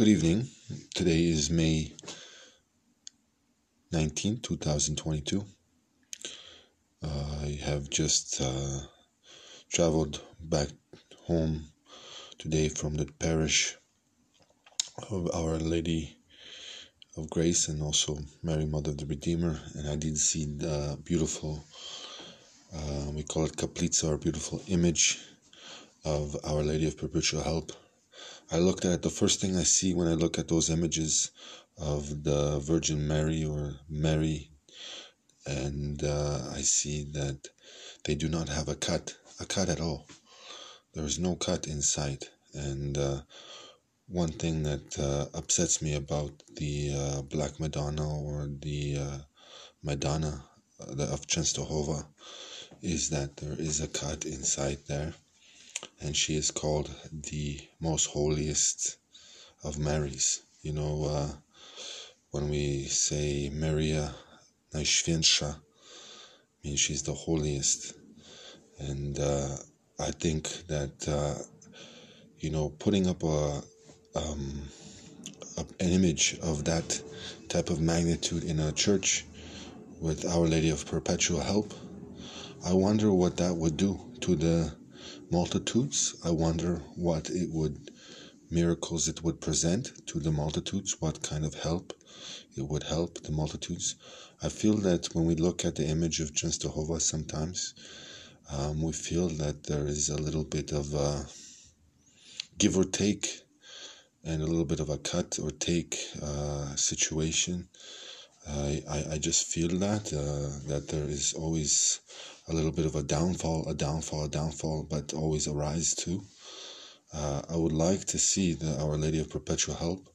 Good evening. Today is May 19, 2022. Uh, I have just uh, traveled back home today from the parish of Our Lady of Grace and also Mary Mother of the Redeemer, and I did see the beautiful, uh, we call it Kaplitsa, our beautiful image of Our Lady of Perpetual Help I looked at the first thing I see when I look at those images of the Virgin Mary or Mary, and uh, I see that they do not have a cut, a cut at all. There is no cut inside, and uh, one thing that uh, upsets me about the uh, Black Madonna or the uh, Madonna uh, of Częstochowa is that there is a cut inside there and she is called the most holiest of Marys. You know, uh, when we say Maria Najświętsza, means she's the holiest. And uh, I think that, uh, you know, putting up a, um, a, an image of that type of magnitude in a church with Our Lady of Perpetual Help, I wonder what that would do to the multitudes. I wonder what it would miracles it would present to the multitudes, what kind of help it would help the multitudes. I feel that when we look at the image of Częstochowa sometimes, um, we feel that there is a little bit of a give or take and a little bit of a cut or take uh, situation. I, I, I just feel that uh, that there is always a little bit of a downfall, a downfall, a downfall, but always a rise too. Uh, I would like to see the Our Lady of Perpetual Help,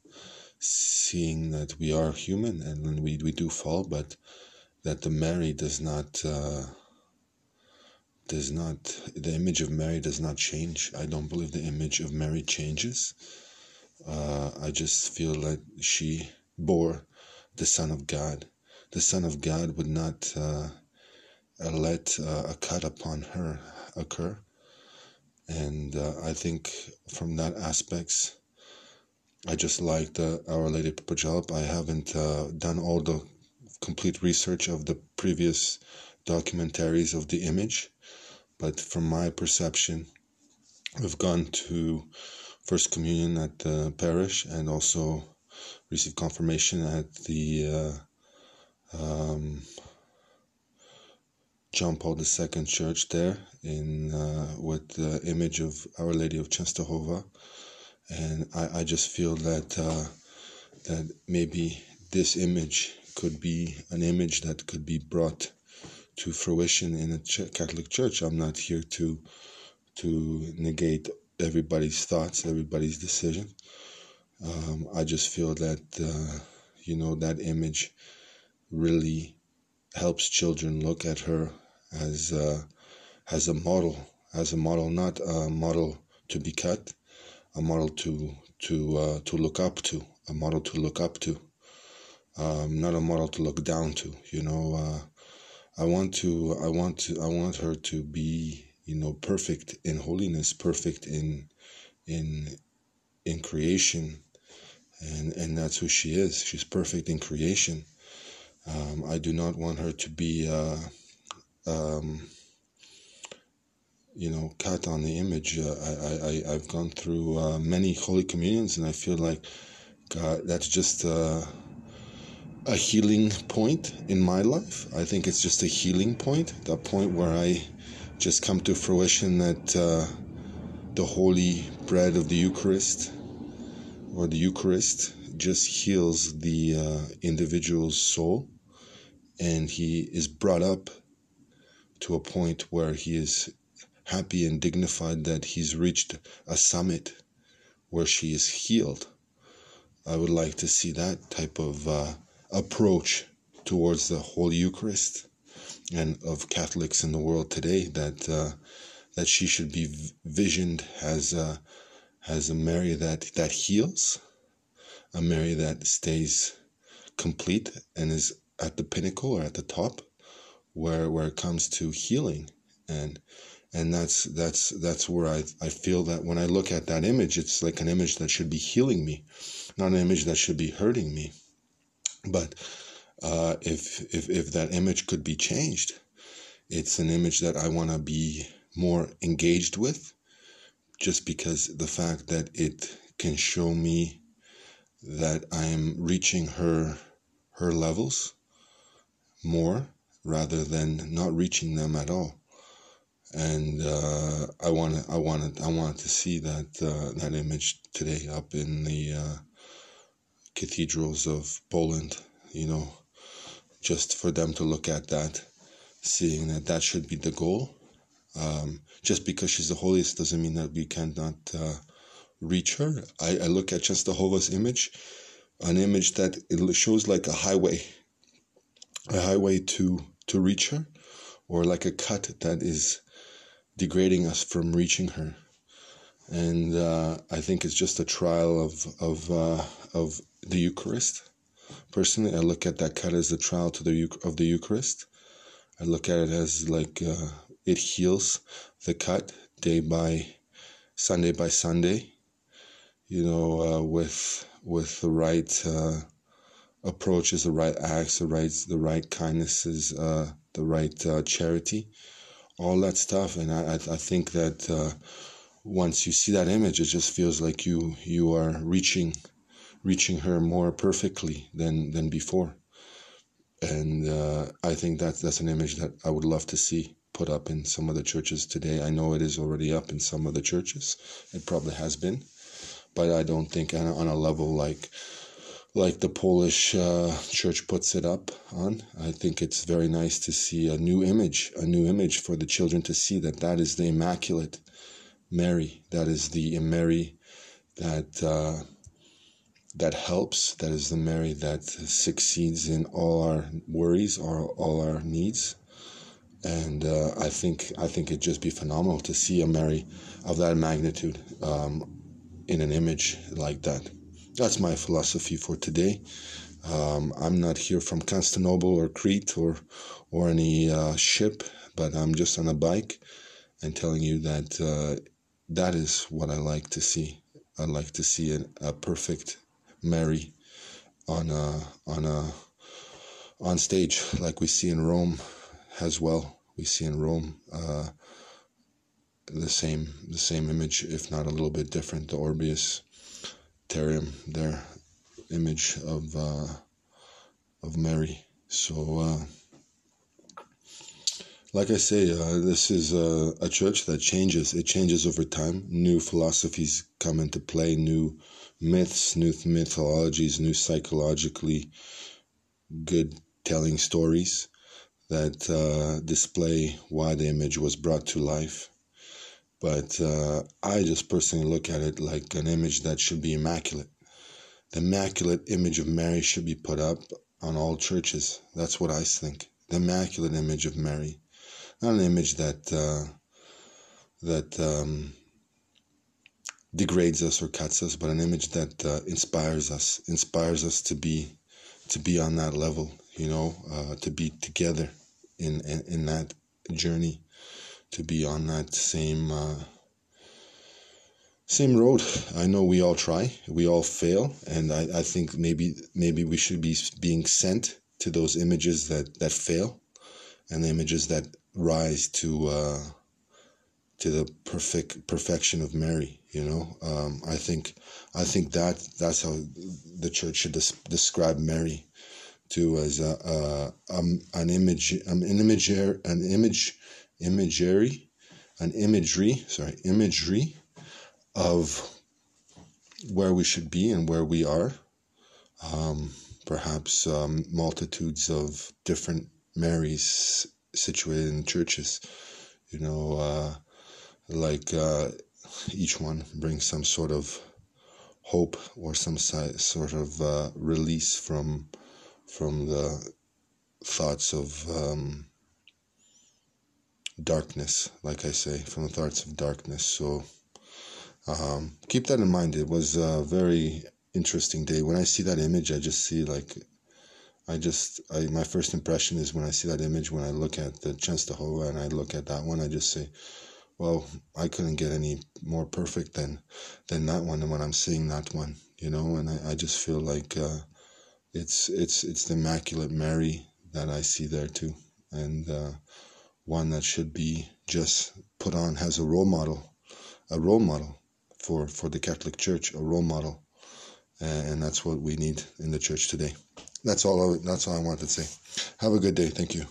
seeing that we are human and we, we do fall, but that the Mary does not uh, does not the image of Mary does not change. I don't believe the image of Mary changes. Uh, I just feel that she bore the Son of God. The Son of God would not uh, let uh, a cut upon her occur. And uh, I think from that aspects, I just like Our Lady Perpetual I haven't uh, done all the complete research of the previous documentaries of the image, but from my perception, we've gone to First Communion at the parish and also received confirmation at the uh, um, John Paul II church there in uh, with the image of Our Lady of Częstochowa, and I, I just feel that uh, that maybe this image could be an image that could be brought to fruition in a ch- Catholic church. I'm not here to to negate everybody's thoughts, everybody's decision. Um, I just feel that uh, you know that image really helps children look at her as a, as a model, as a model, not a model to be cut, a model to to uh, to look up to, a model to look up to, um, not a model to look down to. You know, uh, I want to, I want to, I want her to be, you know, perfect in holiness, perfect in in in creation, and and that's who she is. She's perfect in creation. Um, I do not want her to be. Uh, um, you know, cut on the image. Uh, I, I, I've gone through uh, many Holy Communions, and I feel like God, that's just uh, a healing point in my life. I think it's just a healing point, the point where I just come to fruition that uh, the holy bread of the Eucharist or the Eucharist just heals the uh, individual's soul, and he is brought up to a point where he is happy and dignified that he's reached a summit where she is healed. I would like to see that type of uh, approach towards the Holy Eucharist and of Catholics in the world today that uh, that she should be visioned as a, as a Mary that that heals, a Mary that stays complete and is at the pinnacle or at the top where where it comes to healing and and that's that's that's where I, I feel that when I look at that image, it's like an image that should be healing me, not an image that should be hurting me. But uh, if if if that image could be changed, it's an image that I want to be more engaged with, just because the fact that it can show me that I am reaching her her levels more rather than not reaching them at all and uh, I wanted I wanted I wanted to see that uh, that image today up in the uh, cathedrals of Poland. You know, just for them to look at that, seeing that that should be the goal. Um, just because she's the holiest doesn't mean that we cannot uh, reach her. I, I look at Częstochowa's image, an image that it shows like a highway, a highway to to reach her, or like a cut that is degrading us from reaching her. And uh, I think it's just a trial of of uh, of the Eucharist. Personally, I look at that cut as a trial to the of the Eucharist. I look at it as like uh, it heals the cut day by Sunday by Sunday. You know, uh, with with the right uh, approaches, the right acts, the right the right kindnesses, uh, the right charity all that stuff. And I, I think that uh, once you see that image, it just feels like you you are reaching reaching her more perfectly than than before. And uh, I think that that's an image that I would love to see put up in some of the churches today. I know it is already up in some of the churches. It probably has been, but I don't think on a, level like like the Polish uh, church puts it up on. I think it's very nice to see a new image, a new image for the children to see that that is the Immaculate Mary, that is the Mary that uh, that helps, that is the Mary that succeeds in all our worries, or all our needs. And uh, I think I think it'd just be phenomenal to see a Mary of that magnitude um, in an image like that that's my philosophy for today. Um, I'm not here from Constantinople or Crete or or any uh, ship, but I'm just on a bike and telling you that uh, that is what I like to see. I like to see a, a perfect Mary on a on a on stage like we see in Rome as well. We see in Rome uh, the same the same image, if not a little bit different. The Orbius Tertium, their image of uh, of Mary. So, uh, like I say, uh, this is a, a, church that changes. It changes over time. New philosophies come into play. New myths, new mythologies, new psychologically good telling stories that uh, display why the image was brought to life but uh, I just personally look at it like an image that should be immaculate. The immaculate image of Mary should be put up on all churches. That's what I think. The immaculate image of Mary, not an image that uh, that um, degrades us or cuts us, but an image that uh, inspires us, inspires us to be to be on that level. You know, uh, to be together in, in in that journey to be on that same uh, same road. I know we all try, we all fail, and I, I think maybe maybe we should be being sent to those images that that fail, and the images that rise to uh, to the perfect perfection of Mary. You know, um, I think I think that that's how the church should des- describe Mary, too, as a, a um, an image, um, an image, an image imagery, an imagery, sorry, imagery of where we should be and where we are. Um, perhaps um, multitudes of different Marys situated in churches. You know, uh, like uh, each one brings some sort of hope or some sort of uh, release from from the thoughts of um, darkness, like I say, from the thoughts of darkness. So um, keep that in mind. It was a very interesting day. When I see that image, I just see like, I just, I, my first impression is when I see that image, when I look at the Częstochowa and I look at that one, I just say, well, I couldn't get any more perfect than than that one. And when I'm seeing that one, you know, and I, I just feel like uh, it's it's it's the Immaculate Mary that I see there too, and uh, one that should be just put on as a role model, a role model for for the Catholic Church, a role model, and that's what we need in the church today. That's all. I, that's all I wanted to say. Have a good day. Thank you.